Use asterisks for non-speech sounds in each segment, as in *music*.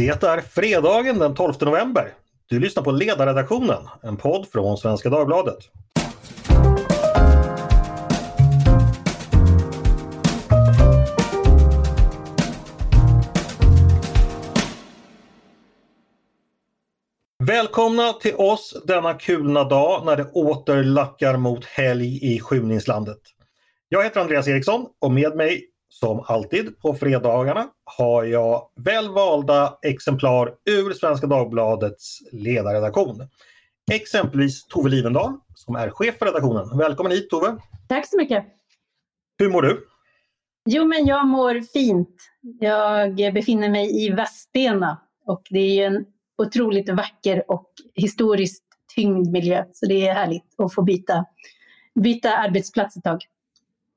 Det är fredagen den 12 november. Du lyssnar på Ledarredaktionen, en podd från Svenska Dagbladet. Välkomna till oss denna kulna dag när det åter lackar mot helg i skymningslandet. Jag heter Andreas Eriksson och med mig som alltid på fredagarna har jag välvalda exemplar ur Svenska Dagbladets ledarredaktion. Exempelvis Tove Livendal som är chef för redaktionen. Välkommen hit Tove! Tack så mycket! Hur mår du? Jo men jag mår fint. Jag befinner mig i Vadstena och det är en otroligt vacker och historiskt tyngd miljö. Så det är härligt att få byta, byta arbetsplats ett tag.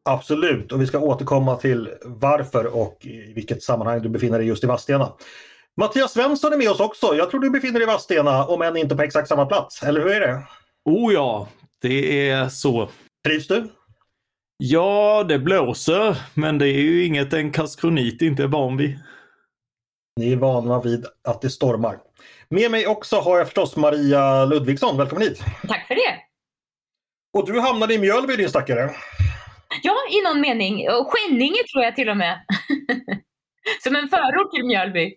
Absolut, och vi ska återkomma till varför och i vilket sammanhang du befinner dig just i Vadstena. Mattias Svensson är med oss också. Jag tror du befinner dig i Vadstena, om än inte på exakt samma plats. Eller hur är det? Oh ja, det är så. Trivs du? Ja, det blåser, men det är ju inget en kaskronit inte är van vid. Ni är vana vid att det stormar. Med mig också har jag förstås Maria Ludvigsson. Välkommen hit! Tack för det! Och du hamnade i Mjölby din stackare. Ja, i någon mening. Och Skänninge tror jag till och med. *laughs* Som en förort till Mjölby.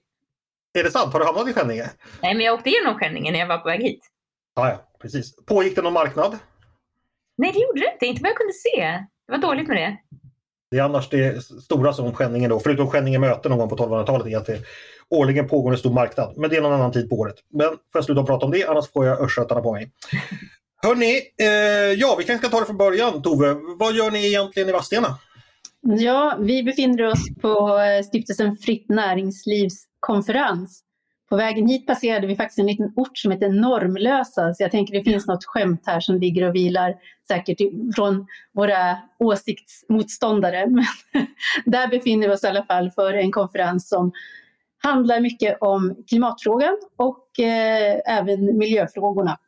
Är det sant? Har du hamnat i Skänninge? Nej, men jag åkte igenom Skänninge när jag var på väg hit. Ah, ja, precis. Pågick det någon marknad? Nej, det gjorde det inte. Inte vad jag kunde se. Det var dåligt med det. Det är annars det stora som Skänninge då, förutom Skänninge möte någon gång på 1200-talet, är att det årligen pågår en stor marknad. Men det är någon annan tid på året. Men får jag sluta prata om det, annars får jag östgötarna på mig. Hörni, eh, ja vi kanske ska ta det från början Tove. Vad gör ni egentligen i Vadstena? Ja, vi befinner oss på eh, stiftelsen Fritt Näringslivs konferens. På vägen hit passerade vi faktiskt en liten ort som heter Normlösa, så jag tänker det finns något skämt här som ligger och vilar säkert från våra åsiktsmotståndare. *laughs* Men där befinner vi oss i alla fall för en konferens som handlar mycket om klimatfrågan och eh, även miljöfrågorna.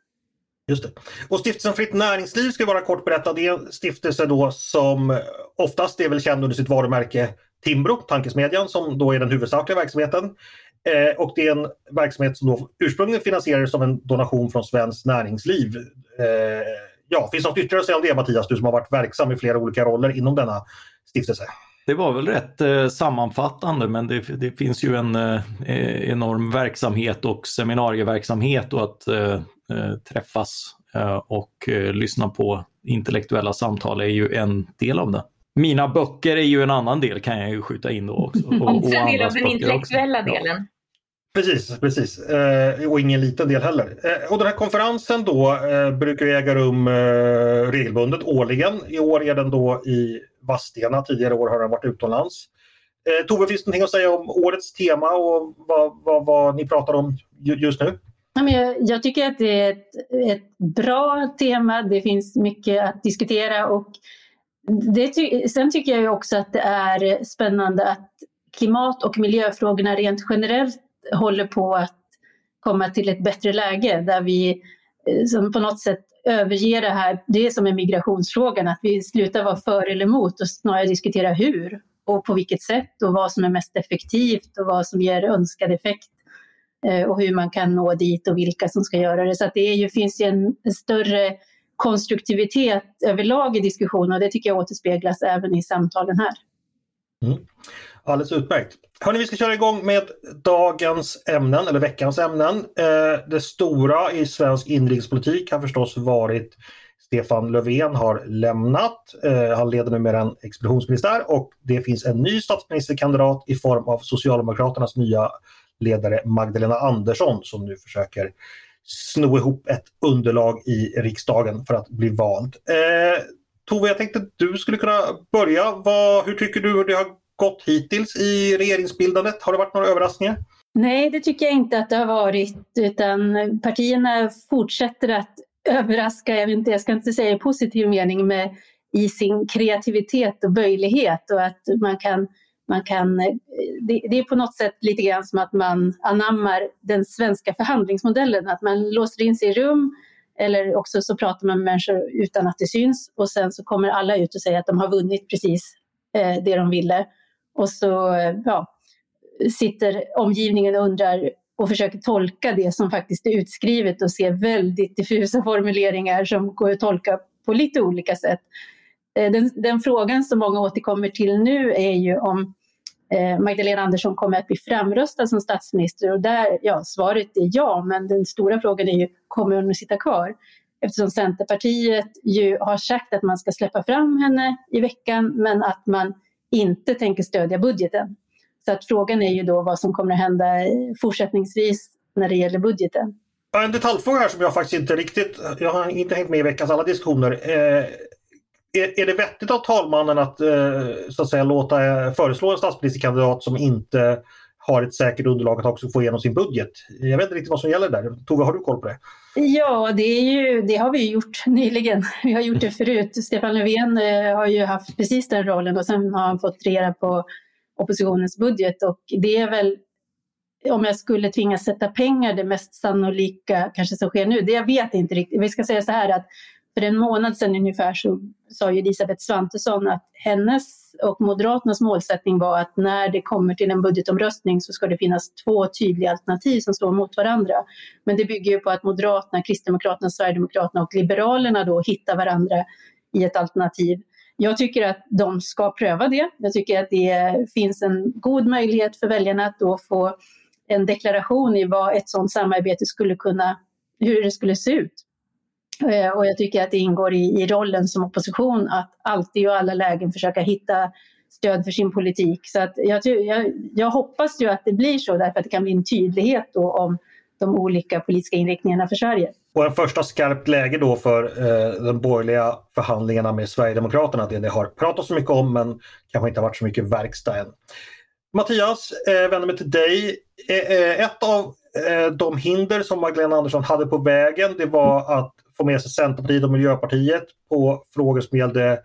Just det. Och Stiftelsen Fritt Näringsliv ska vara kort berätta, det är en stiftelse då som eh, oftast är väl känd under sitt varumärke Timbro, tankesmedjan, som då är den huvudsakliga verksamheten. Eh, och det är en verksamhet som då ursprungligen finansierades som en donation från Svenskt Näringsliv. Eh, ja, finns det något ytterligare att säga om det Mattias, du som har varit verksam i flera olika roller inom denna stiftelse? Det var väl rätt eh, sammanfattande men det, det, finns ju en eh, enorm verksamhet och seminarieverksamhet och att eh, Eh, träffas eh, och eh, lyssna på intellektuella samtal är ju en del av det. Mina böcker är ju en annan del kan jag ju skjuta in då också. Och, också en del av den intellektuella också. delen. Ja. Precis, precis. Eh, och ingen liten del heller. Eh, och den här konferensen då eh, brukar äga rum eh, regelbundet årligen. I år är den då i Vadstena. Tidigare år har den varit utomlands. Eh, Tove, finns det någonting att säga om årets tema och vad, vad, vad ni pratar om just nu? Jag tycker att det är ett, ett bra tema. Det finns mycket att diskutera och det, sen tycker jag också att det är spännande att klimat och miljöfrågorna rent generellt håller på att komma till ett bättre läge där vi eh, som på något sätt överger det här, det är som är migrationsfrågan, att vi slutar vara för eller emot och snarare diskutera hur och på vilket sätt och vad som är mest effektivt och vad som ger önskad effekt. Eh, och hur man kan nå dit och vilka som ska göra det. Så det är ju, finns ju en, större konstruktivitet överlag i diskussionen och det tycker jag återspeglas även i samtalen här. Mm. Alldeles utmärkt. Hörni, vi ska köra igång med dagens ämnen, eller veckans ämnen. Eh, det stora i svensk inrikespolitik har förstås varit Stefan Löfven har lämnat. Eh, han leder numera en expeditionsministär och det finns en ny statsministerkandidat i form av Socialdemokraternas nya ledare Magdalena Andersson som nu försöker sno ihop ett underlag i riksdagen för att bli vald. Eh, Tove, jag tänkte att du skulle kunna börja. Vad, hur tycker du det har gått hittills i regeringsbildandet? Har det varit några överraskningar? Nej, det tycker jag inte att det har varit, utan partierna fortsätter att överraska, jag, vet inte, jag ska inte säga i positiv mening, med, i sin kreativitet och böjlighet och att man kan man kan, eh, det, det, är på något sätt lite grann som att man anammar den svenska förhandlingsmodellen, att man låser in sig i rum eller också så pratar man med människor utan att det syns och sen så kommer alla ut och säger att de har vunnit precis eh, det de ville. Och så, eh, ja, sitter omgivningen och undrar och försöker tolka det som faktiskt är utskrivet och ser väldigt diffusa formuleringar som går att tolka på lite olika sätt. Eh, den, den frågan som många återkommer till nu är ju om Eh, Magdalena Andersson kommer att bli framröstad som statsminister och där, ja, svaret är ja, men den stora frågan är ju, kommer hon att sitta kvar? Eftersom Centerpartiet ju har sagt att man ska släppa fram henne i veckan, men att man inte tänker stödja budgeten. Så att frågan är ju då vad som kommer att hända fortsättningsvis när det gäller budgeten. En detaljfråga här som jag faktiskt inte riktigt, jag har inte hängt med i veckans alla diskussioner. Eh, är, är det vettigt av talmannen att, eh, så att säga, låta eh, föreslå en statsministerkandidat som inte har ett säkert underlag att också få igenom sin budget? Jag vet inte riktigt vad som gäller där. Tove, har du koll på det? Ja, det, är ju, det har vi gjort *laughs* nyligen. Vi har gjort det förut. Stefan Löfven eh, har ju haft precis den rollen och sen har han fått regera på oppositionens budget och det är väl om jag skulle tvingas sätta pengar det mest sannolika kanske som sker nu. Det jag vet inte riktigt. Vi ska säga så här att för en månad sedan ungefär så sa ju Elisabeth Svantesson att hennes och Moderaternas målsättning var att när det kommer till en budgetomröstning så ska det finnas två tydliga alternativ som står mot varandra. Men det bygger ju på att Moderaterna, Kristdemokraterna, Sverigedemokraterna och Liberalerna då hittar varandra i ett alternativ. Jag tycker att de ska pröva det. Jag tycker att det finns en god möjlighet för väljarna att då få en deklaration i vad ett sådant samarbete skulle kunna, hur det skulle se ut. Eh, och jag tycker att det ingår i, i rollen som opposition att alltid och alla lägen försöka hitta stöd för sin politik. Så att jag, jag, jag hoppas ju att det blir så därför att det kan bli en tydlighet då om de olika politiska inriktningarna för Sverige. Och en första skarpt läge då för eh, de borgerliga förhandlingarna med Sverigedemokraterna, det det har pratat så mycket om men kanske inte har varit så mycket verkstad än. Mattias, eh, vänder mig till dig. Eh, eh ett av eh, de hinder som Magdalena Andersson hade på vägen det var att få med sig Centerpartiet och Miljöpartiet på frågor som gällde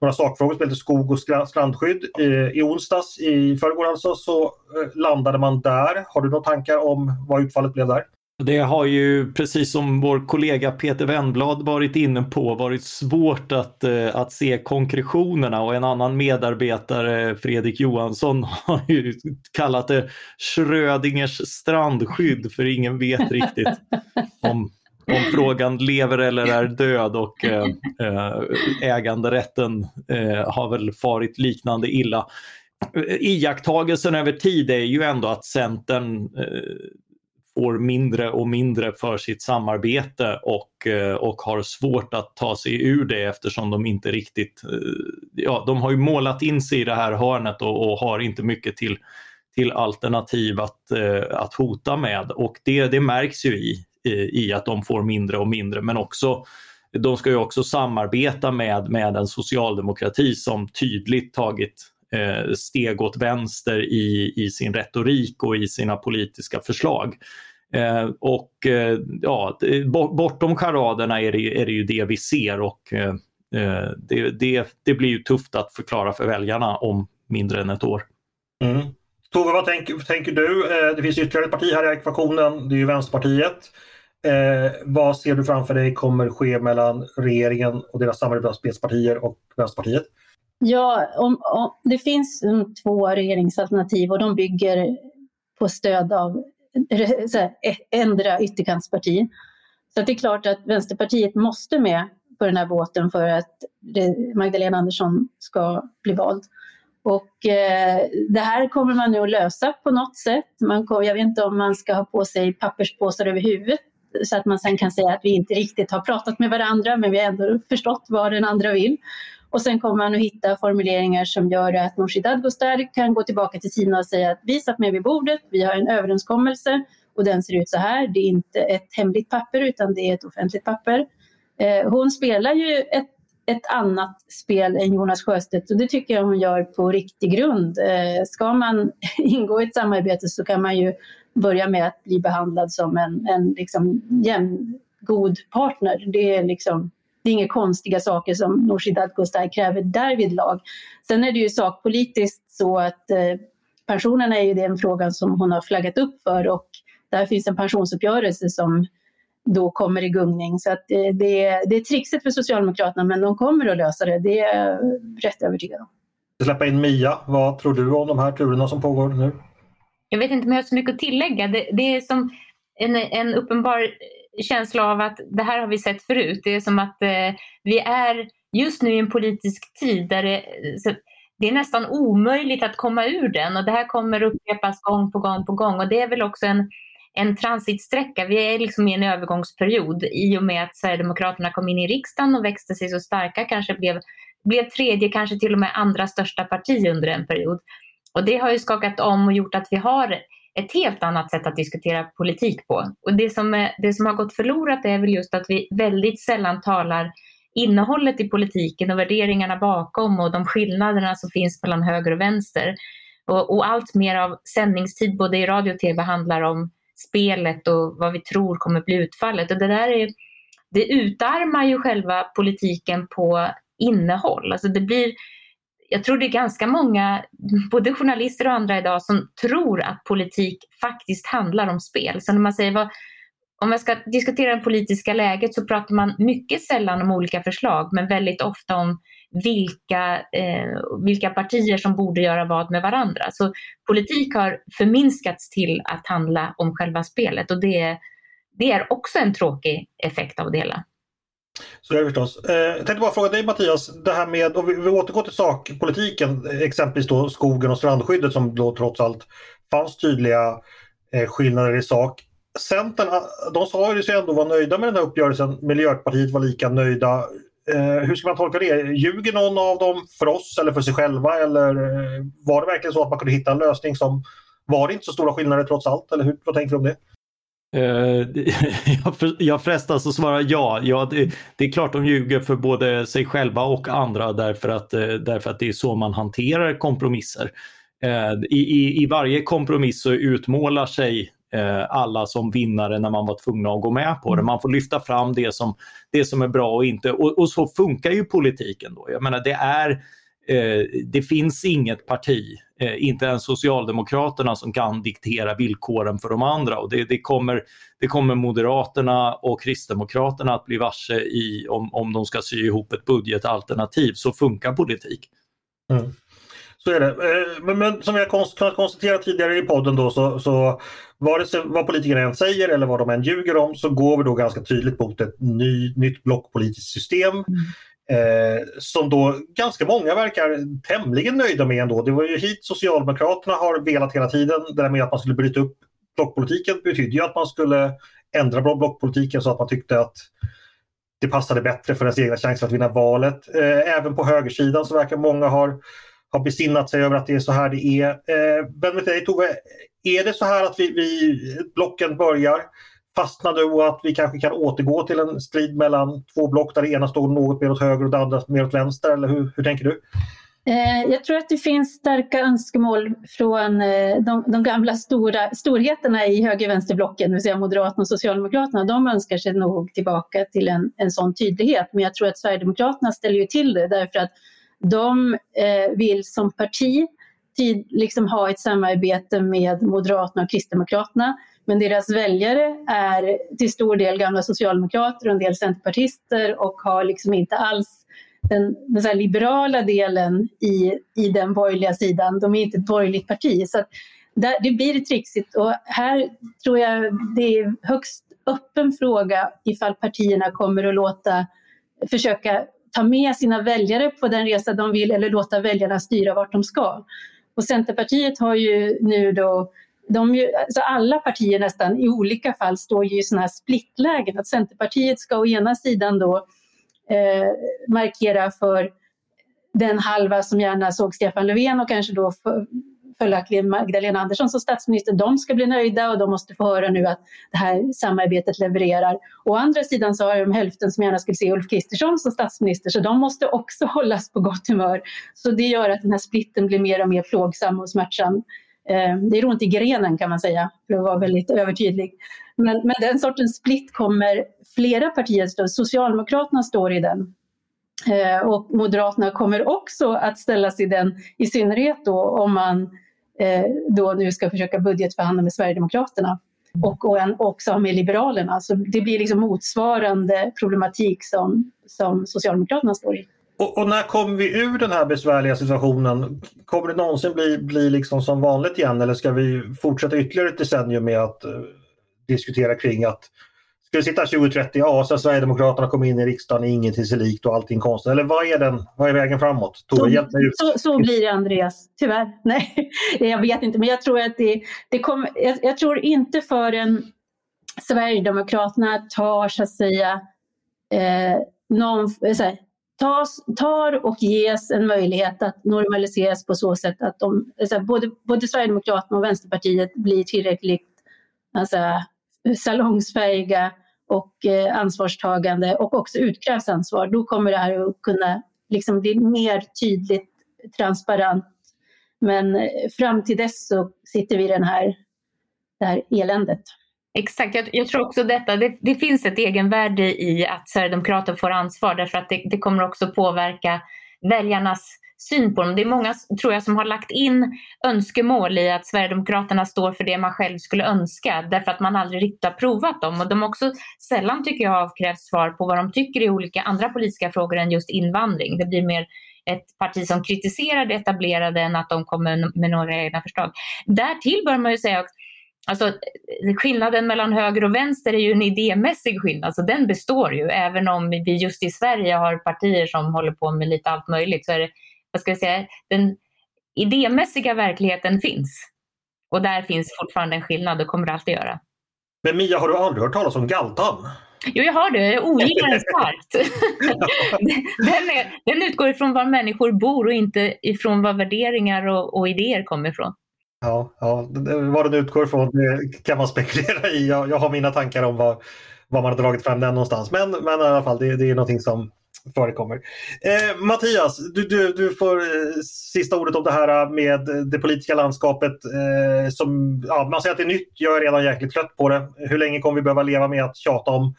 några sakfrågor som gällde skog och strandskydd. Eh, I onsdags, i förrgår alltså, så eh, landade man där. Har du några tankar om vad utfallet blev där? Det har ju, precis som vår kollega Peter Wennblad varit inne på, varit svårt att, eh, att se konkretionerna och en annan medarbetare, Fredrik Johansson, *laughs* har ju kallat det Schrödingers strandskydd för ingen vet riktigt om om frågan lever eller är död och eh, eh äganderätten eh, har väl farit liknande illa. Eh, iakttagelsen över tid är ju ändå att Centern eh, får mindre och mindre för sitt samarbete och, eh, och har svårt att ta sig ur det eftersom de inte riktigt, ja de har ju målat in sig i det här hörnet och, och har inte mycket till, till alternativ att, att hota med och det, det märks ju i i att de får mindre och mindre men också de ska ju också samarbeta med, med en socialdemokrati som tydligt tagit eh, steg åt vänster i, i sin retorik och i sina politiska förslag. Eh, och eh, ja, bortom charaderna är det, är det ju det vi ser och eh, eh, det, det, det, blir ju tufft att förklara för väljarna om mindre än ett år. Mm. Tove, vad tänker, tänker du? Eh, det finns ytterligare ett parti här i ekvationen, det är ju Vänsterpartiet. Eh, vad ser du framför dig kommer ske mellan regeringen och deras samarbetspartier och Vänsterpartiet? Ja, om, om, det finns um, två regeringsalternativ och de bygger på stöd av så e-, ändra ytterkantsparti. Så det är klart att Vänsterpartiet måste med på den här båten för att Magdalena Andersson ska bli vald. Och eh, det här kommer man nu att lösa på något sätt. Man, jag vet inte om man ska ha på sig papperspåsar över huvudet så att man sen kan säga att vi inte riktigt har pratat med varandra men vi har ändå förstått vad den andra vill. Och sen kommer man att hitta formuleringar som gör att Nooshi Dadgostar kan gå tillbaka till Kina och säga att vi satt med vid bordet, vi har en överenskommelse och den ser ut så här. Det är inte ett hemligt papper utan det är ett offentligt papper. Eh, hon spelar ju ett, ett annat spel än Jonas Sjöstedt och det tycker jag hon gör på riktig grund. Eh, ska man *laughs* ingå i ett samarbete så kan man ju börja med att bli behandlad som en, en liksom jämn, god partner. Det är, liksom, det är inga konstiga saker som Nooshi Dadgostar kräver därvidlag. Sen är det ju sakpolitiskt så att eh, pensionerna är ju den frågan som hon har flaggat upp för och där finns en pensionsuppgörelse som då kommer i gungning. Så att det, det, det är trixigt för Socialdemokraterna men de kommer att lösa det, det är jag rätt övertygad om. Släppa in Mia, vad tror du om de här turerna som pågår nu? jag vet inte om jag har så mycket att tillägga. Det, det är som en, en uppenbar känsla av att det här har vi sett förut. Det är som att eh, vi är just nu i en politisk tid där det, det är nästan omöjligt att komma ur den och det här kommer upprepas gång på gång på gång och det är väl också en, en transitsträcka. Vi är liksom i en övergångsperiod i och med att Sverigedemokraterna kom in i riksdagen och växte sig så starka, kanske blev, blev tredje, kanske till och med andra största parti under en period. Och det har ju skakat om och gjort att vi har ett helt annat sätt att diskutera politik på. Och det som, det som har gått förlorat är väl just att vi väldigt sällan talar innehållet i politiken och värderingarna bakom och de skillnaderna som finns mellan höger och vänster. Och, och allt mer av sändningstid både i radio och tv handlar om spelet och vad vi tror kommer bli utfallet. Och det där är, det utarmar ju själva politiken på innehåll. Alltså det blir, jag tror det är ganska många, både journalister och andra idag, som tror att politik faktiskt handlar om spel. Så när man säger vad, om man ska diskutera det politiska läget så pratar man mycket sällan om olika förslag men väldigt ofta om vilka, eh, vilka partier som borde göra vad med varandra. Så politik har förminskats till att handla om själva spelet och det, det är också en tråkig effekt av det hela. Så är förstås. Eh, jag tänkte bara fråga dig Mattias, det här med, om vi, vi återgår till sakpolitiken, exempelvis då skogen och strandskyddet som då trots allt fanns tydliga eh, skillnader i sak. Centern, ah, de sa ju sig ändå vara nöjda med den här uppgörelsen. Miljöpartiet var lika nöjda. Eh, hur ska man tolka det? Ljuger någon av dem för oss eller för sig själva? Eller eh, var det verkligen så att man kunde hitta en lösning som var det inte så stora skillnader trots allt? Eller hur, vad tänker du om det? Eh, *laughs* jag frestas att svara ja. ja det, det, är klart de ljuger för både sig själva och andra därför att, eh, därför att det är så man hanterar kompromisser. I, i, I varje kompromiss så utmålar sig alla som vinnare när man var tvungna att gå med på det. Mm. Man får lyfta fram det som, det som är bra och inte. Och, och så funkar ju politiken då. Jag menar det är eh, det finns inget parti, eh, inte ens Socialdemokraterna, som kan diktera villkoren för de andra. Och det, det, kommer, det kommer Moderaterna och Kristdemokraterna att bli varse i om, om de ska sy ihop ett budgetalternativ. Så funkar politik. Mm. Så är det. Eh, men, men som vi har kunnat konstatera tidigare i podden då så, så vare sig vad politikerna än säger eller vad de än ljuger om så går vi då ganska tydligt mot ett ny, nytt blockpolitiskt system. Mm. Eh, som då ganska många verkar tämligen nöjda med ändå. Det var ju hit Socialdemokraterna har velat hela tiden. Det där med att man skulle bryta upp blockpolitiken betydde ju att man skulle ändra blockpolitiken så att man tyckte att det passade bättre för ens egna chanser att vinna valet. Eh, även på högersidan så verkar många ha har besinnat sig över att det är så här det är. Eh, vem vet dig Tove, är det så här att vi, vi blocken börjar fastna nu och att vi kanske kan återgå till en strid mellan två block där det ena står något mer åt höger och det andra mer åt vänster? Eller hur, hur tänker du? Eh, jag tror att det finns starka önskemål från eh, de, de gamla stora, storheterna i höger-vänsterblocken, det vill säga Moderaterna och Socialdemokraterna. De önskar sig nog tillbaka till en, en sån tydlighet. Men jag tror att Sverigedemokraterna ställer ju till det därför att de eh, vill som parti tid, liksom ha ett samarbete med Moderaterna och Kristdemokraterna. Men deras väljare är till stor del gamla socialdemokrater och en del centerpartister och har liksom inte alls den, den liberala delen i, i den borgerliga sidan. De är inte ett borgerligt parti. Så där, det blir trixigt och här tror jag det är högst öppen fråga ifall partierna kommer att låta försöka ta med sina väljare på den resa de vill eller låta väljarna styra vart de ska. Och Centerpartiet har ju nu då de ju, alltså alla partier nästan i olika fall står ju i sådana här splittlägen. Att Centerpartiet ska å ena sidan då eh, markera för den halva som gärna såg Stefan Löfven och kanske då för, följaktligen Magdalena Andersson som statsminister, de ska bli nöjda och de måste få höra nu att det här samarbetet levererar. Å andra sidan så har de hälften som gärna skulle se Ulf Kristersson som statsminister, så de måste också *laughs* hållas på gott humör. Så det gör att den här splitten blir mer och mer plågsam och smärtsam. Eh, det är ont i grenen kan man säga, för att vara väldigt övertydlig. Men, men den sortens split kommer flera partier stå. Socialdemokraterna står i den. Eh, och Moderaterna kommer också att ställas i den, i synnerhet då om man Eh, då nu ska försöka budgetförhandla med Sverigedemokraterna och, och en, också med Liberalerna. Så det blir liksom motsvarande problematik som, som Socialdemokraterna står i. Och, och, när kommer vi ur den här besvärliga situationen? Kommer det någonsin bli, bli liksom som vanligt igen eller ska vi fortsätta ytterligare ett decennium med att uh, diskutera kring att ska vi sitta 2030, ja sen Sverigedemokraterna kommer in i riksdagen, ingenting sig likt och allting konstigt. Eller vad är, den, vad är vägen framåt? Tove, så, så, så, blir det Andreas, tyvärr. *laughs* Nej, jag vet inte men jag tror att det, det kommer, jag, jag tror inte förrän Sverigedemokraterna tar så att säga eh, någon, så här, tas, tar och ges en möjlighet att normaliseras på så sätt att de, alltså både, både Sverigedemokraterna och Vänsterpartiet blir tillräckligt alltså, salongsfähiga och eh, ansvarstagande och också utkrävs ansvar. Då kommer det här att kunna liksom bli mer tydligt transparent. Men eh, fram till dess så sitter vi i den här, det här eländet. Exakt, jag, jag, tror också detta. Det, det, finns ett egenvärde i att Sverigedemokraterna får ansvar därför att det, det, kommer också påverka väljarnas syn på dem. Det är många, tror jag, som har lagt in önskemål i att Sverigedemokraterna står för det man själv skulle önska därför att man aldrig riktigt har provat dem. Och de har också sällan, tycker jag, avkrävt svar på vad de tycker i olika andra politiska frågor än just invandring. Det blir mer ett parti som kritiserar det etablerade än att de kommer med några egna förslag. Därtill bör man ju säga att Alltså, skillnaden mellan höger och vänster är ju en idémässig skillnad, så den består ju. Även om vi just i Sverige har partier som håller på med lite allt möjligt så är det, vad ska jag säga, den idémässiga verkligheten finns. Och där finns fortfarande en skillnad och kommer alltid göra. Men Mia, har du aldrig hört talas om Galtan? Jo, jag har det. Jag ogillar den starkt. *laughs* den, är, den utgår ifrån var människor bor och inte ifrån var värderingar och, och idéer kommer ifrån. Ja, ja, vad den utgår ifrån kan man spekulera i. Jag, jag har mina tankar om var, var man har dragit fram den någonstans. Men, men i alla fall, det, det är någonting som förekommer. Eh, Mattias, du, du, du får eh, sista ordet om det här eh, med det politiska landskapet. Eh, som, ja, man säger att det är nytt, jag är redan jäkligt trött på det. Hur länge kommer vi behöva leva med att tjata om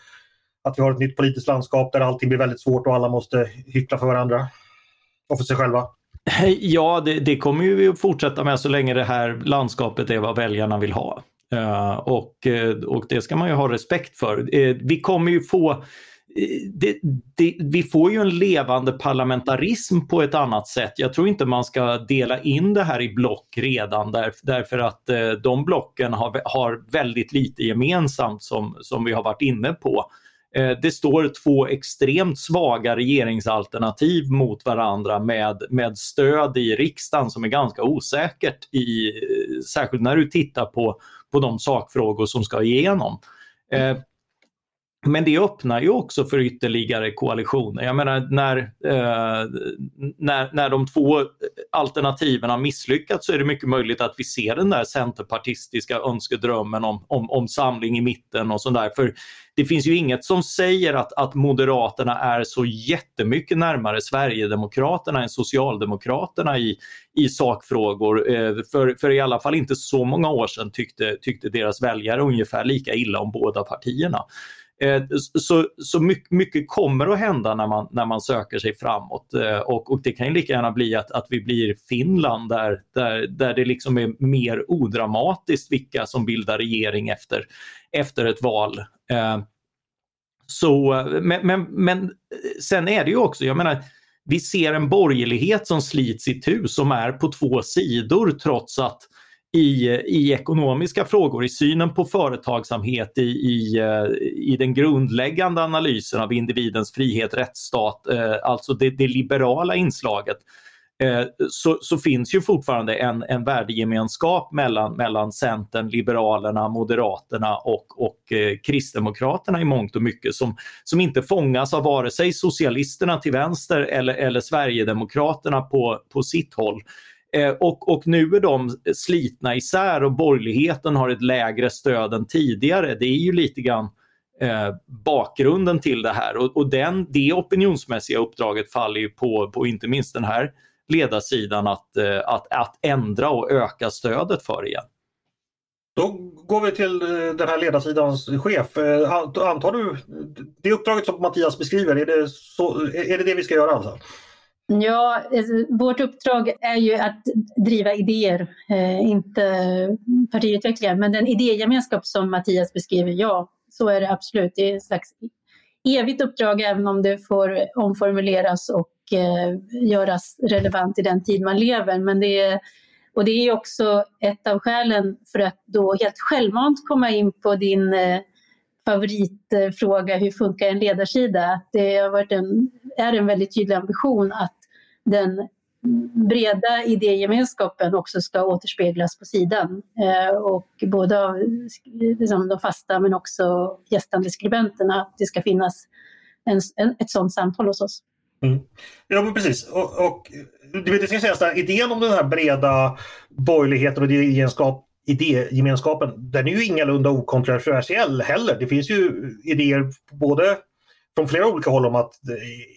att vi har ett nytt politiskt landskap där allting blir väldigt svårt och alla måste hyckla för varandra och för sig själva? Ja, det, det kommer vi att fortsätta med så länge det här landskapet är vad väljarna vill ha. Uh, och, eh, och det ska man ju ha respekt för. Uh, vi kommer ju få det, det, vi får ju en levande parlamentarism på ett annat sätt. Jag tror inte man ska dela in det här i block redan där, därför att eh, de blocken har, har väldigt lite gemensamt som, som vi har varit inne på. Eh, det står två extremt svaga regeringsalternativ mot varandra med, med stöd i riksdagen som är ganska osäkert, i, eh, särskilt när du tittar på, på de sakfrågor som ska igenom. Eh, men det öppnar ju också för ytterligare koalitioner. Jag menar när, eh, när, när de två alternativen har misslyckats så är det mycket möjligt att vi ser den där centerpartistiska önskedrömmen om, om, om samling i mitten och sådär. För det finns ju inget som säger att, att Moderaterna är så jättemycket närmare Sverigedemokraterna än Socialdemokraterna i, i sakfrågor. Eh, för, för i alla fall inte så många år sedan tyckte, tyckte deras väljare ungefär lika illa om båda partierna. Eh, så, så mycket, mycket, kommer att hända när man, när man söker sig framåt eh, och, och det kan ju lika gärna bli att, att vi blir Finland där, där, där det liksom är mer odramatiskt vilka som bildar regering efter, efter ett val. Eh, så, men, men, men sen är det ju också, jag menar, vi ser en borgerlighet som slits i tu som är på två sidor trots att i, i ekonomiska frågor, i synen på företagsamhet, i, i, eh, i den grundläggande analysen av individens frihet, rättsstat, eh, alltså det, det liberala inslaget, eh, så, så, finns ju fortfarande en, en värdegemenskap mellan, mellan Centern, Liberalerna, Moderaterna och, och eh, Kristdemokraterna i mångt och mycket som, som inte fångas av vare sig socialisterna till vänster eller, eller Sverigedemokraterna på, på sitt håll. Eh, och, och nu är de slitna isär och borgerligheten har ett lägre stöd än tidigare. Det är ju lite grann eh, bakgrunden till det här och, och den, det opinionsmässiga uppdraget faller ju på, på inte minst den här ledarsidan att, eh, att, att ändra och öka stödet för igen. Då går vi till eh, den här ledarsidans chef. Eh, antar du det uppdraget som Mattias beskriver, är det, så, är det det vi ska göra alltså? Ja, eh, vårt uppdrag är ju att driva idéer, eh, inte partiutvecklingar. Men den idégemenskap som Mattias beskriver, ja, så är det absolut. Det är ett slags evigt uppdrag även om det får omformuleras och eh, göras relevant i den tid man lever. Men det är, och det är också ett av skälen för att då helt självmant komma in på din favoritfråga, hur funkar en ledarsida? Det har varit en, är en väldigt tydlig ambition att den breda idégemenskapen också ska återspeglas på sidan. Eh, och både av liksom, de fasta men också gästande skribenterna, att det ska finnas en, en, ett sådant samtal hos oss. Mm. Ja, men precis. Och, och det, det ska sägas där, idén om den här breda borgerligheten och idégemenskap, idégemenskapen, den är ju ingalunda okontroversiell heller. Det finns ju idéer både från flera olika håll om att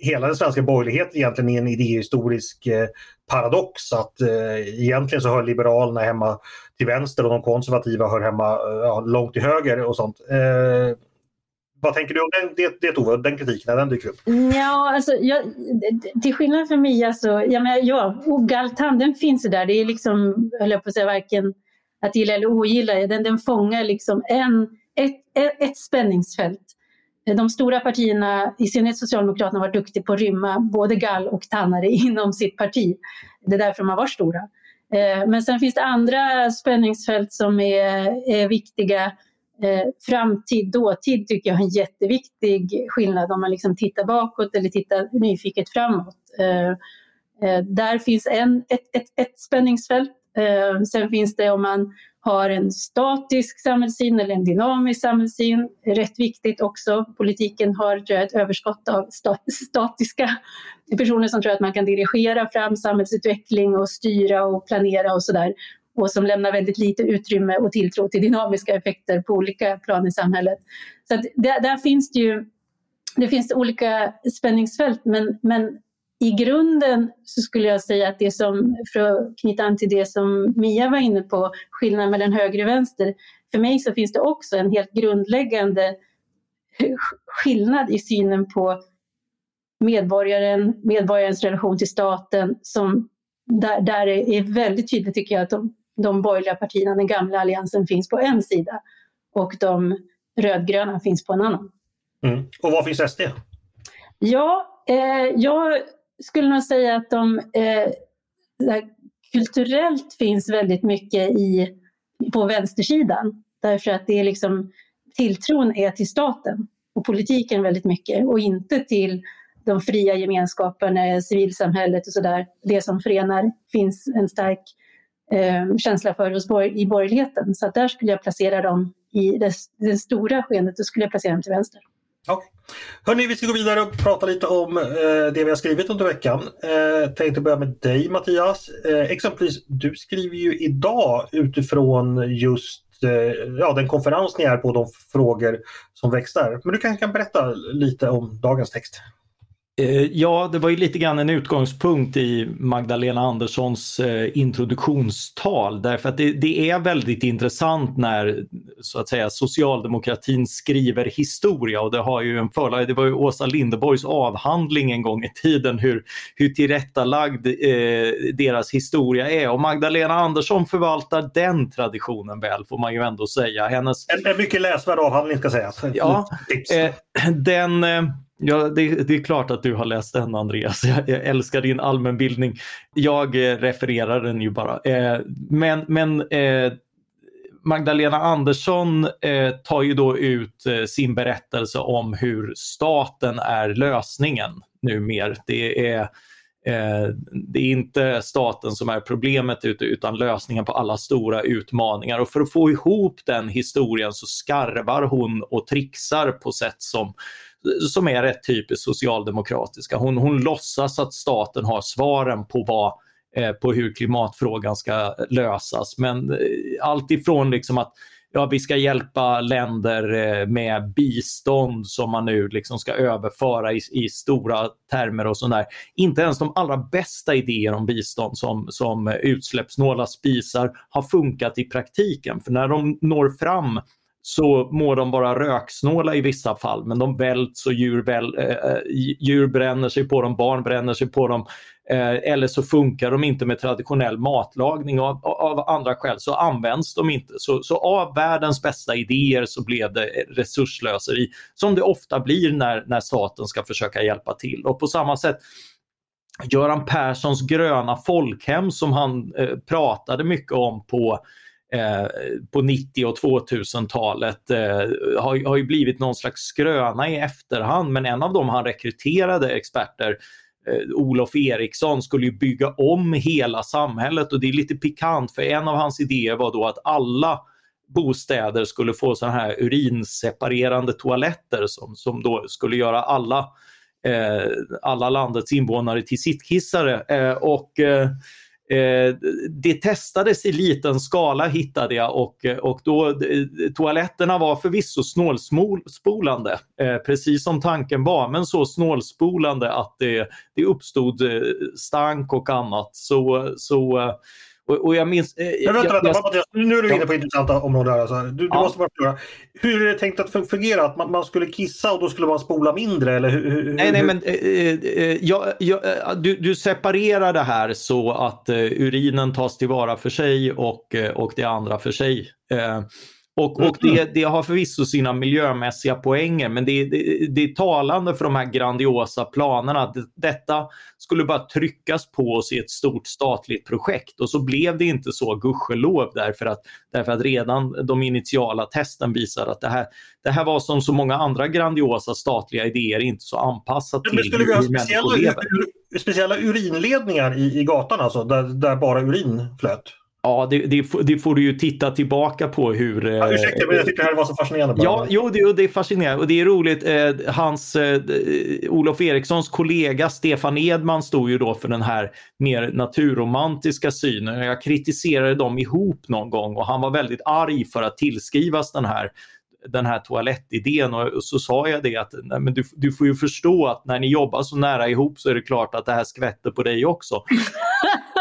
hela den svenska borgerligheten egentligen är en idéhistorisk eh, paradox. Att eh, egentligen så hör Liberalerna hemma till vänster och de konservativa hör hemma eh, ja, långt till höger och sånt. Vad tänker du om den, det, det Tove, den kritiken när den dyker upp? Ja, alltså, jag, till skillnad från Mia så, ja, men, ja Galtan den finns ju där. Det är liksom, höll jag på att säga, varken att gilla eller ogilla. Den, den fångar liksom en, ett, ett, ett spänningsfält de stora partierna, i synnerhet Socialdemokraterna, har varit duktiga på att rymma både gall och tannare *laughs* inom sitt parti. Det är därför de har varit stora. Eh, men sen finns det andra spänningsfält som är, är viktiga. Eh, framtid, dåtid tycker jag är en jätteviktig skillnad om man liksom tittar bakåt eller tittar nyfiket framåt. Eh, där finns en, ett, ett, ett spänningsfält. Sen finns det om man har en statisk samhällssyn eller en dynamisk samhällssyn. Rätt viktigt också. Politiken har ett överskott av statiska personer som tror att man kan dirigera fram samhällsutveckling och styra och planera och sådär. Och som lämnar väldigt lite utrymme och tilltro till dynamiska effekter på olika plan i samhället. Så där, där, finns det ju det finns olika spänningsfält men, men i grunden så skulle jag säga att det som, för att knyta an till det som Mia var inne på, skillnaden mellan höger och vänster. För mig så finns det också en helt grundläggande skillnad i synen på medborgaren, medborgarens relation till staten som där, där är väldigt tydligt tycker jag att de, de borgerliga partierna, den gamla alliansen finns på en sida och de rödgröna finns på en annan. Mm. Och var finns SD? Ja, eh, jag skulle nog säga att de eh, kulturellt finns väldigt mycket i, på vänstersidan. Därför att det är liksom, tilltron är till staten och politiken väldigt mycket och inte till de fria gemenskaperna, civilsamhället och sådär. Det som förenar finns en stark eh, känsla för hos bor i borgerligheten. Så där skulle jag placera dem i det, det stora skenet, då skulle jag placera dem till vänster. Ja. Hörni, vi ska gå vidare och prata lite om eh, det vi har skrivit under veckan. Eh, tänkte börja med dig Mattias. Eh, exempelvis, du skriver ju idag utifrån just eh, ja, den konferens ni är på, de frågor som väcks där. Men du kanske kan berätta lite om dagens text. Eh, ja, det var ju lite grann en utgångspunkt i Magdalena Anderssons eh, introduktionstal därför att det, det, är väldigt intressant när så att säga socialdemokratin skriver historia och det har ju en förlag, det var ju Åsa Linderborgs avhandling en gång i tiden hur, hur tillrättalagd eh, deras historia är och Magdalena Andersson förvaltar den traditionen väl får man ju ändå säga. Hennes... En, en mycket läsvärd avhandling ska sägas. Ja, eh, den eh, Ja, det, det, är klart att du har läst den Andreas. Jag, jag älskar din allmänbildning. Jag eh, refererar den ju bara. Eh, men men eh, Magdalena Andersson eh, tar ju då ut eh, sin berättelse om hur staten är lösningen numer. Det är, eh, det är inte staten som är problemet utan lösningen på alla stora utmaningar. Och för att få ihop den historien så skarvar hon och trixar på sätt som som är rätt typiskt socialdemokratiska. Hon, hon låtsas att staten har svaren på vad eh, på hur klimatfrågan ska lösas. Men eh, allt ifrån liksom att ja, vi ska hjälpa länder eh, med bistånd som man nu liksom ska överföra i, i stora termer och sådär. Inte ens de allra bästa idéer om bistånd som, som utsläppssnåla spisar har funkat i praktiken. För när de når fram så må de vara röksnåla i vissa fall men de välts och djur, väl, eh, eh djur bränner sig på dem, barn bränner sig på dem. Eh, eller så funkar de inte med traditionell matlagning och av, av, andra skäl så används de inte. Så, så av världens bästa idéer så blev det resurslöseri som det ofta blir när, när staten ska försöka hjälpa till. Och på samma sätt Göran Perssons gröna folkhem som han eh, pratade mycket om på eh, på 90 och 2000-talet eh, har, har ju blivit någon slags skröna i efterhand men en av dem han rekryterade experter eh, Olof Eriksson skulle ju bygga om hela samhället och det är lite pikant för en av hans idéer var då att alla bostäder skulle få sådana här urinseparerande toaletter som, som då skulle göra alla, eh, alla landets invånare till sittkissare. Eh, och, eh, Eh, det testades i liten skala hittade jag och, och då, eh, toaletterna var förvisso snålspolande, eh, precis som tanken var, men så snålspolande att det, det uppstod eh, stank och annat. Så, så eh, och, och jag minns... Eh, Men vänta, vänta, jag, nu är du inne på intressanta områden. Här, alltså. Du, du ja. måste bara förklara. Hur är det tänkt att fungera? Att man, man, skulle kissa och då skulle man spola mindre? Eller hur, hur, nej, nej, men eh, eh, jag, jag, eh, du, du separerar det här så att eh, urinen tas tillvara för sig och, eh, och det andra för sig. Och, och det, det, har förvisso sina miljömässiga poänger men det, det, det, är talande för de här grandiosa planerna. Det, detta skulle bara tryckas på oss i ett stort statligt projekt och så blev det inte så, gudskelov, därför att, därför att redan de initiala testen visar att det här, det här var som så många andra grandiosa statliga idéer inte så anpassat till skulle hur, hur speciella, människor lever. Speciella urinledningar i, i gatan alltså, där, där bara urin flöt? Ja, det, det, det, får du ju titta tillbaka på hur... Ja, ursäkta, men jag tycker det här var så fascinerande. Bara. Ja, jo, det, det är fascinerande och det är roligt. Eh, hans, eh, Olof Erikssons kollega Stefan Edman stod ju då för den här mer naturromantiska synen. Jag kritiserade dem ihop någon gång och han var väldigt arg för att tillskrivas den här den här toalettidén och så sa jag det att nej, men du, du får ju förstå att när ni jobbar så nära ihop så är det klart att det här skvätter på dig också. *laughs*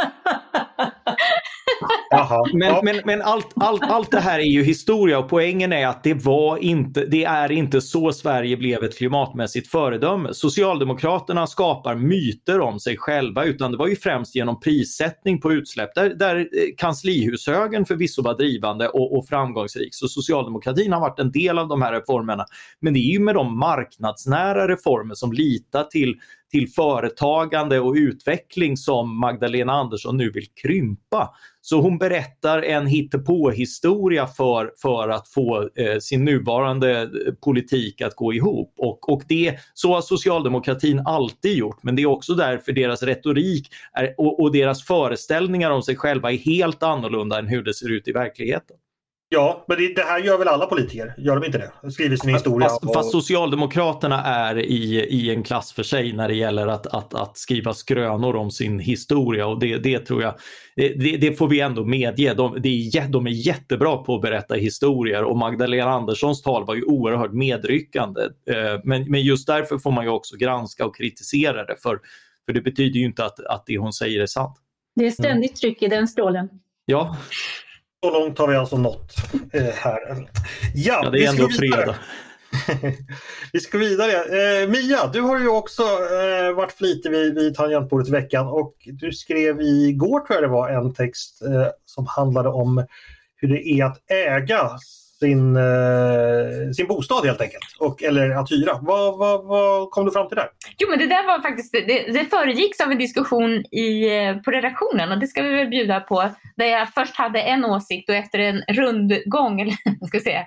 Men, men, men allt, allt, allt det här är ju historia och poängen är att det var inte, det är inte så Sverige blev ett klimatmässigt föredöme. Socialdemokraterna skapar myter om sig själva utan det var ju främst genom prissättning på utsläpp där, där eh, kanslihushögern förvisso var drivande och, och framgångsrik. Så socialdemokratin har varit en del av de här reformerna. Men det är ju med de marknadsnära reformer som litar till till företagande och utveckling som Magdalena Andersson nu vill krympa. Så hon berättar en hittepåhistoria för, för att få eh, sin nuvarande eh, politik att gå ihop. Och, och det, så har socialdemokratin alltid gjort, men det är också därför deras retorik är, och, och deras föreställningar om sig själva är helt annorlunda än hur det ser ut i verkligheten. Ja, men det, det, här gör väl alla politiker? Gör de inte det? Skriver sin historia. Fast, och... fast Socialdemokraterna är i, i en klass för sig när det gäller att, att, att skriva skrönor om sin historia och det, det tror jag, det, det får vi ändå medge. De, det är, de är jättebra på att berätta historier och Magdalena Anderssons tal var ju oerhört medryckande. Eh, men, men just därför får man ju också granska och kritisera det för, för det betyder ju inte att, att det hon säger är sant. Det är ständigt tryck i den strålen. Ja. Så långt har vi alltså nått eh, här. Ja, ja, det är ändå fredag. *laughs* vi ska vidare. Eh, Mia, du har ju också eh, varit flitig vid, vid tangentbordet i veckan och du skrev igår tror jag det var en text eh, som handlade om hur det är att äga sin, eh, sin bostad helt enkelt. Och, eller att hyra. Vad, vad, vad kom du fram till där? Jo men det där var faktiskt, det, det föregicks av en diskussion i, eh, på redaktionen och det ska vi väl bjuda på. Där jag först hade en åsikt och efter en rundgång, *laughs* eller ska jag säga,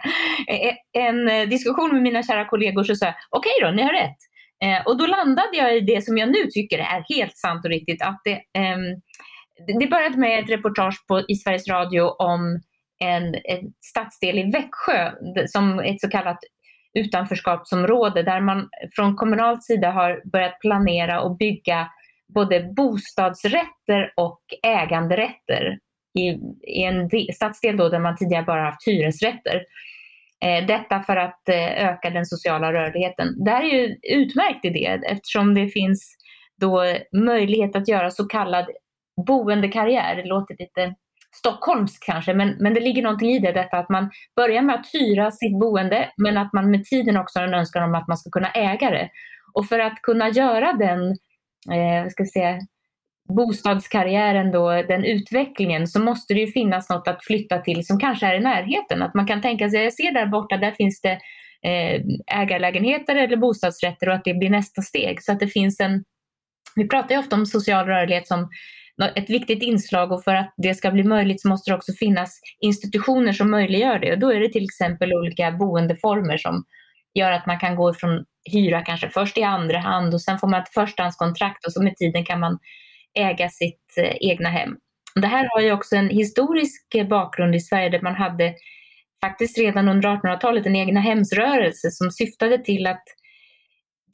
e, e, en eh, diskussion med mina kära kollegor så sa jag okej okay då, ni har rätt. Eh, och då landade jag i det som jag nu tycker är helt sant och riktigt. Att det, eh, det började med ett reportage på, i Sveriges Radio om en, en stadsdel i Växjö som ett så kallat utanförskapsområde där man från kommunal sida har börjat planera och bygga både bostadsrätter och äganderätter i, i en stadsdel då där man tidigare bara haft hyresrätter. Eh, detta för att eh, öka den sociala rörligheten. Det här är ju en utmärkt idé eftersom det finns då möjlighet att göra så kallad boendekarriär. Det låter lite stockholmskt kanske, men, men det ligger någonting i det, detta att man börjar med att hyra sitt boende, men att man med tiden också har en önskan om att man ska kunna äga det. Och för att kunna göra den, eh, ska säga, bostadskarriären, då, den utvecklingen, så måste det ju finnas något att flytta till som kanske är i närheten. Att man kan tänka sig, jag ser där borta, där finns det eh, ägarlägenheter eller bostadsrätter och att det blir nästa steg. Så att det finns en Vi pratar ju ofta om social rörlighet som ett viktigt inslag och för att det ska bli möjligt så måste det också finnas institutioner som möjliggör det. Och då är det till exempel olika boendeformer som gör att man kan gå från hyra kanske först i andra hand och sen får man ett förstahandskontrakt och så med tiden kan man äga sitt eh, egna hem. Det här har ju också en historisk eh, bakgrund i Sverige där man hade faktiskt redan under 1800-talet en egna hemsrörelse som syftade till att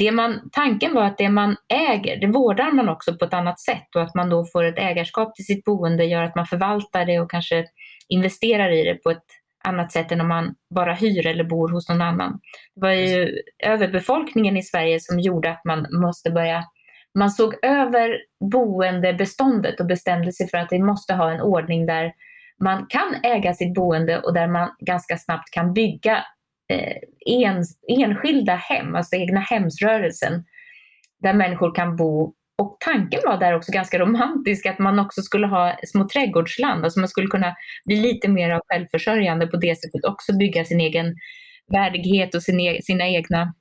det man, tanken var att det man äger, det vårdar man också på ett annat sätt och att man då får ett ägarskap till sitt boende gör att man förvaltar det och kanske investerar i det på ett annat sätt än om man bara hyr eller bor hos någon annan. Det var ju överbefolkningen i Sverige som gjorde att man måste börja man såg över boendebeståndet och bestämde sig för att vi måste ha en ordning där man kan äga sitt boende och där man ganska snabbt kan bygga Eh, en, enskilda hem, alltså egna hemsrörelsen, där människor kan bo. Och tanken var där också ganska romantisk, att man också skulle ha små trädgårdsland, alltså man skulle kunna bli lite mer självförsörjande på det sättet, också bygga sin egen värdighet och sin, e sina egna,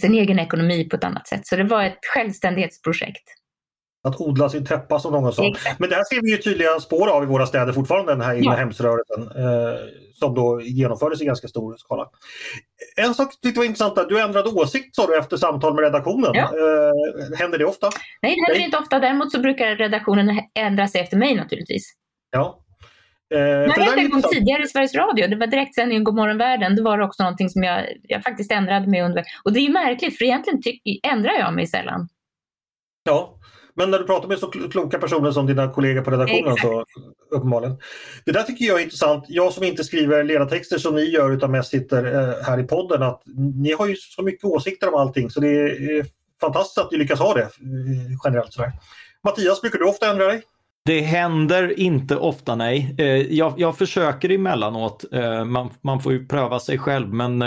sin egen ekonomi på ett annat sätt. Så det var ett självständighetsprojekt. Att odla sin täppa som någon sa. Men det här ser vi ju tydliga spår av i våra städer fortfarande, den här egna ja. eh, som då genomfördes i ganska stor skala. En sak tyckte jag var intressant, att du ändrade åsikt sa du efter samtal med redaktionen. Ja. Eh, händer det ofta? Nej, det händer Nej. inte ofta. Däremot så brukar redaktionen ändra sig efter mig naturligtvis. Ja. Eh, jag hände en gång tidigare i Sveriges Radio, det var direktsändningen Godmorgon världen, det var också någonting som jag, jag faktiskt ändrade mig under. Och det är ju märkligt för egentligen ändrar jag mig sällan. Ja, men när du pratar med så kloka personer som dina kollegor på redaktionen så uppenbarligen. Det där tycker jag är intressant. Jag som inte skriver ledartexter som ni gör utan mest sitter eh, här i podden att ni har ju så mycket åsikter om allting så det är fantastiskt att ni lyckas ha det eh, generellt. Sådär. Mattias, brukar du ofta ändra dig? Det händer inte ofta nej. Eh, jag, jag försöker emellanåt. Man, man får ju pröva sig själv men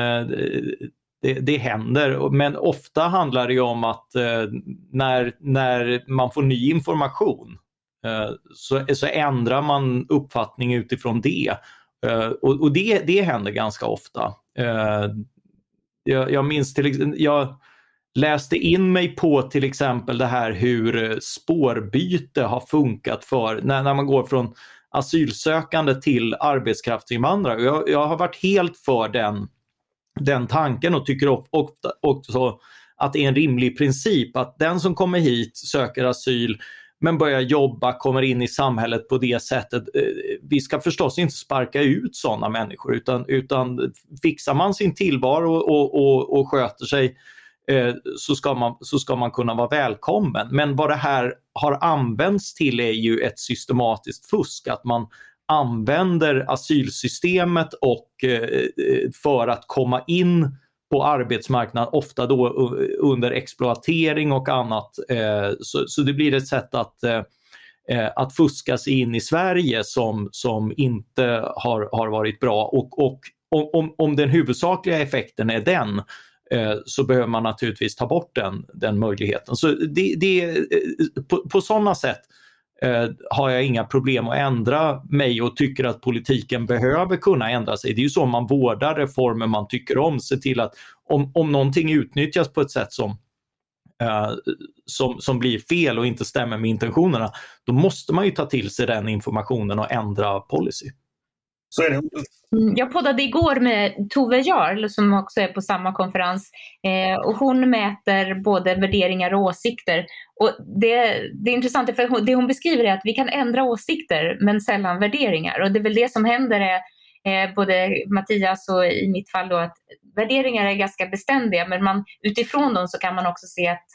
det, det händer, men ofta handlar det om att eh, när, när man får ny information eh, så, så ändrar man uppfattning utifrån det. Eh, och, och det, det händer ganska ofta. Eh, jag, jag minns till exempel, jag läste in mig på till exempel det här hur spårbyte har funkat för när, när man går från asylsökande till arbetskraftsinvandrare. Jag, jag har varit helt för den den tanken och tycker ofta också att det är en rimlig princip att den som kommer hit, söker asyl, men börjar jobba, kommer in i samhället på det sättet. Eh, vi ska förstås inte sparka ut sådana människor utan, utan fixar man sin tillvaro och, och, och sköter sig eh, så ska, man, så ska man kunna vara välkommen. Men vad det här har använts till är ju ett systematiskt fusk, att man använder asylsystemet och eh, eh, för att komma in på arbetsmarknaden, ofta då eh, under exploatering och annat. Eh, så, det blir ett sätt att eh, eh att fuska sig in i Sverige som, som inte har, har varit bra. Och, och om, om den huvudsakliga effekten är den så behöver man naturligtvis ta bort den, den möjligheten. Så det, det, på, på sådana sätt eh, har jag inga problem att ändra mig och tycker att politiken behöver kunna ändra sig. Det är ju så man vårdar reformer man tycker om, se till att om, om någonting utnyttjas på ett sätt som eh, som, som blir fel och inte stämmer med intentionerna, då måste man ju ta till sig den informationen och ändra policy. Så är det. Mm, jag poddade igår med Tove Jarl som också är på samma konferens eh, och hon mäter både värderingar och åsikter. Och det, det är intressant för det hon beskriver är att vi kan ändra åsikter men sällan värderingar och det är väl det som händer är eh, både Mattias och i mitt fall då att värderingar är ganska beständiga men man, utifrån dem så kan man också se att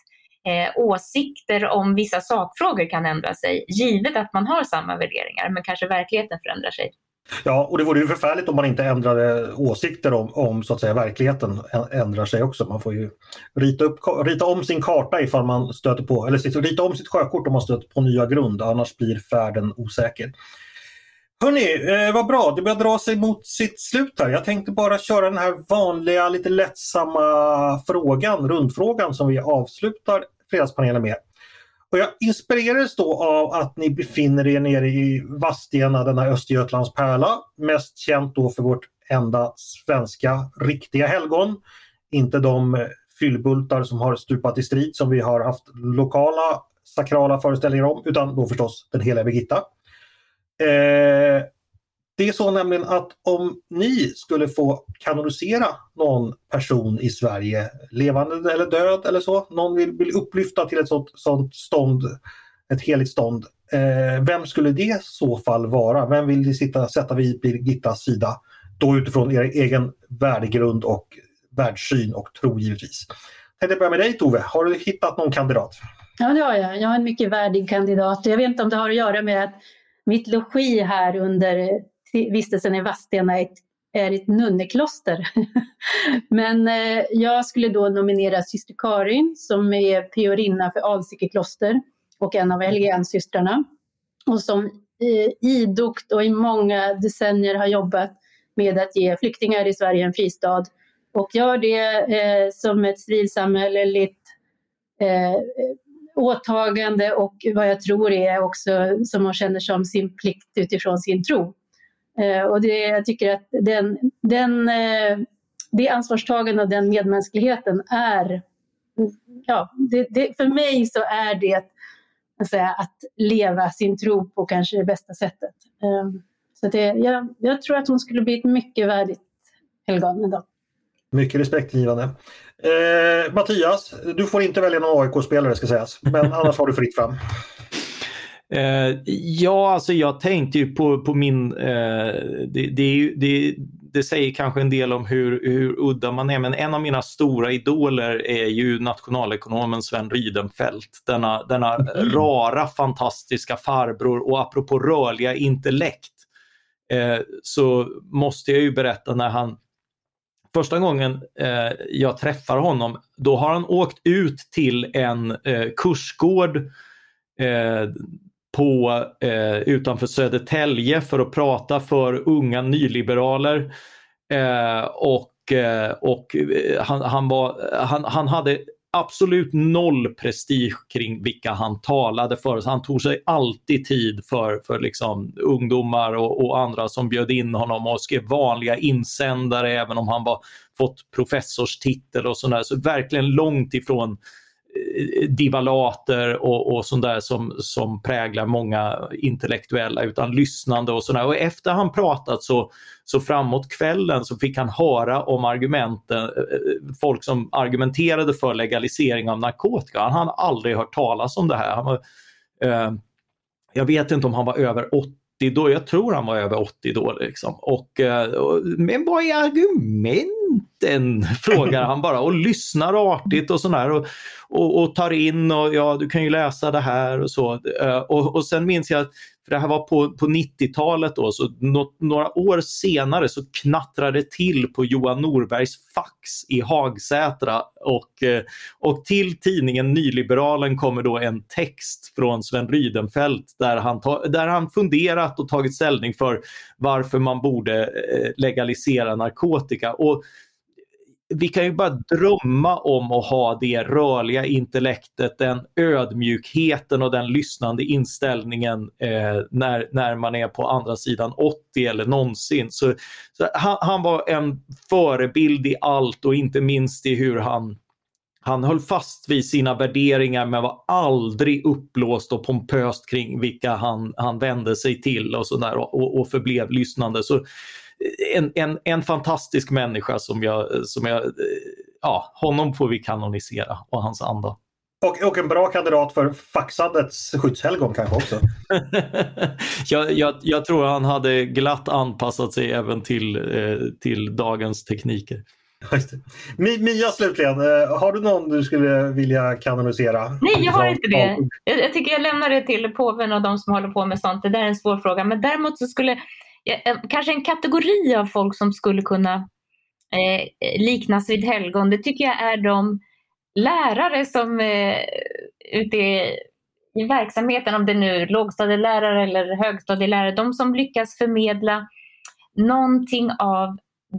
eh, åsikter om vissa sakfrågor kan ändra sig givet att man har samma värderingar men kanske verkligheten förändrar sig. Ja, och det vore ju förfärligt om man inte ändrade åsikter om, om så att säga verkligheten ändrar sig också. Man får ju rita, upp, rita om sin karta ifall man stöter på, eller rita om sitt sjökort om man stöter på nya grund, annars blir färden osäker. Hörni, eh, vad bra, det börjar dra sig mot sitt slut här. Jag tänkte bara köra den här vanliga lite lättsamma frågan, rundfrågan som vi avslutar fredagspanelen med. Och jag inspirerades då av att ni befinner er nere i Vadstena, denna Östergötlands pärla. Mest känt då för vårt enda svenska riktiga helgon. Inte de fyllbultar som har stupat i strid som vi har haft lokala sakrala föreställningar om, utan då förstås den heliga Birgitta. Eh, det är så nämligen att om ni skulle få kanonisera någon person i Sverige, levande eller död eller så, någon vill bli upplyfta till ett sånt, sånt stånd, ett heligt stånd. Eh, vem skulle det i så fall vara? Vem vill ni sitta, sätta vid Birgittas sida? Då utifrån er egen värdegrund och världssyn och tro givetvis. Jag tänkte börja med dig Tove, har du hittat någon kandidat? Ja det har jag, jag har en mycket värdig kandidat. Jag vet inte om det har att göra med att mitt logi här under vistelsen i Vadstena är ett, är ett nunnekloster. *laughs* Men eh, jag skulle då nominera syster Karin som är priorinna för Alsike kloster och en av Helgensystrarna och som eh, idogt och i många decennier har jobbat med att ge flyktingar i Sverige en fristad och gör det eh, som ett civilsamhälleligt eh, åtagande och vad jag tror är också som hon känner som sin plikt utifrån sin tro. Eh, och det, jag tycker att den, den, eh, det ansvarstagande och den medmänskligheten är, ja, det, det, för mig så är det säga, att leva sin tro på kanske det bästa sättet. Eh, så det, jag, jag tror att hon skulle bli ett mycket värdigt helgon idag. Mycket respektingivande. Eh, Mattias, du får inte välja någon AIK-spelare ska sägas, men annars har du fritt fram. Eh, ja, alltså jag tänkte ju på, på min... Eh, det, det, det, det, säger kanske en del om hur, hur udda man är, men en av mina stora idoler är ju nationalekonomen Sven Rydenfelt. Denna, denna mm. rara, fantastiska farbror och apropå rörliga intellekt eh, så måste jag ju berätta när han Första gången eh, jag träffar honom, då har han åkt ut till en eh, kursgård eh, på, eh, utanför Södertälje för att prata för unga nyliberaler. Eh, och eh, och eh, han, han, var, han, han hade absolut noll prestige kring vilka han talade för. Så han tog sig alltid tid för, för liksom ungdomar och, och andra som bjöd in honom och skrev vanliga insändare även om han var fått professorstitel och sådär. Så verkligen långt ifrån Eh, divalater och, och sånt där som, som präglar många intellektuella utan lyssnande och sådär. Och efter han pratat så, så framåt kvällen så fick han höra om argumenten, eh, eh, folk som argumenterade för legalisering av narkotika. Han hade aldrig hört talas om det här. Han var, eh, jag vet inte om han var över 80 då, jag tror han var över 80 då. Liksom. Och, eh, och, men vad är argumenten? *laughs* Frågar han bara och lyssnar artigt och sådär. Och, och, och, tar in och ja, du kan ju läsa det här och så. Eh, och, och sen minns jag att för det här var på, på 90-talet då, så nå, några år senare så knattrade det till på Johan Norbergs fax i Hagsätra och, eh, och till tidningen Nyliberalen kommer då en text från Sven Rydenfelt där han, ta, där han funderat och tagit ställning för varför man borde eh, legalisera narkotika. Och vi kan ju bara drömma om att ha det rörliga intellektet, den ödmjukheten och den lyssnande inställningen eh, när, när man är på andra sidan 80 eller någonsin. Så, så han, han, var en förebild i allt och inte minst i hur han han höll fast vid sina värderingar men var aldrig uppblåst och pompöst kring vilka han, han vände sig till och, så och, och förblev lyssnande. Så en, en, en fantastisk människa som jag, som jag, ja, honom får vi kanonisera och hans anda. Och, och en bra kandidat för faxandets skyddshelgon kanske också. *laughs* jag, jag, jag, tror han hade glatt anpassat sig även till, eh, till dagens tekniker. Mia slutligen, eh, har du någon du skulle vilja kanonisera? Nej, jag har inte det. Jag, jag, tycker jag lämnar det till påven och de som håller på med sånt. Det där är en svår fråga. Men däremot så skulle Eh, kanske en kategori av folk som skulle kunna eh, liknas vid helgon, det tycker jag är de lärare som eh, ute i, i verksamheten, om det nu är lågstadielärare eller högstadielärare, de som lyckas förmedla någonting av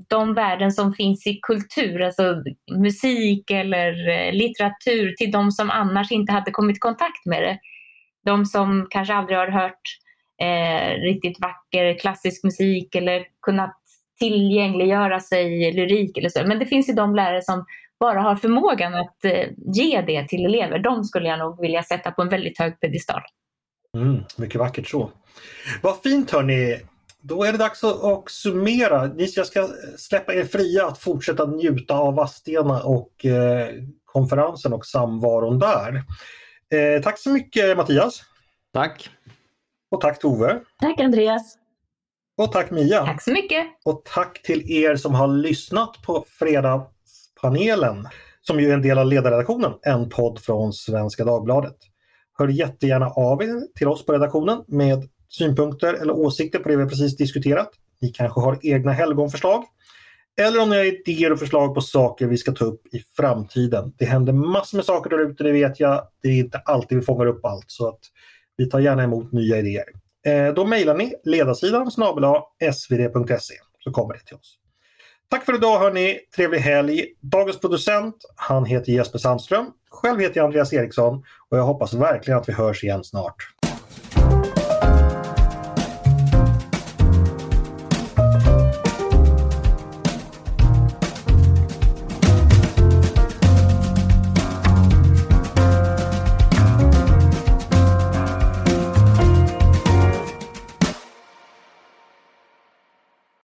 de värden som finns i kultur, alltså musik eller eh, litteratur till de som annars inte hade kommit i kontakt med det. De som kanske aldrig har hört eh, riktigt vacker klassisk musik eller kunnat tillgängliggöra sig lyrik eller så. Men det finns ju de lärare som bara har förmågan att eh, ge det till elever. De skulle jag nog vilja sätta på en väldigt hög pedestal. Mm, mycket vackert så. Vad fint hörni! Då är det dags att summera. Jag ska släppa er fria att fortsätta njuta av Vadstena och eh, konferensen och samvaron där. Eh, tack så mycket Mattias! Tack! Och tack Tove! Tack Andreas! Och tack Mia! Tack så mycket! Och tack till er som har lyssnat på Fredagspanelen som ju är en del av ledarredaktionen, en podd från Svenska Dagbladet. Hör jättegärna av er till oss på redaktionen med synpunkter eller åsikter på det vi precis diskuterat. Ni kanske har egna helgonförslag. Eller om ni har idéer och förslag på saker vi ska ta upp i framtiden. Det händer massor med saker där ute, det vet jag. Det är inte alltid vi fångar upp allt så att vi tar gärna emot nya idéer. Eh, då mejlar ni ledarsidan snabel svd.se så kommer det till oss. Tack för idag hörni, trevlig helg. Dagens producent, han heter Jesper Sandström. Själv heter jag Andreas Eriksson och jag hoppas verkligen att vi hörs igen snart.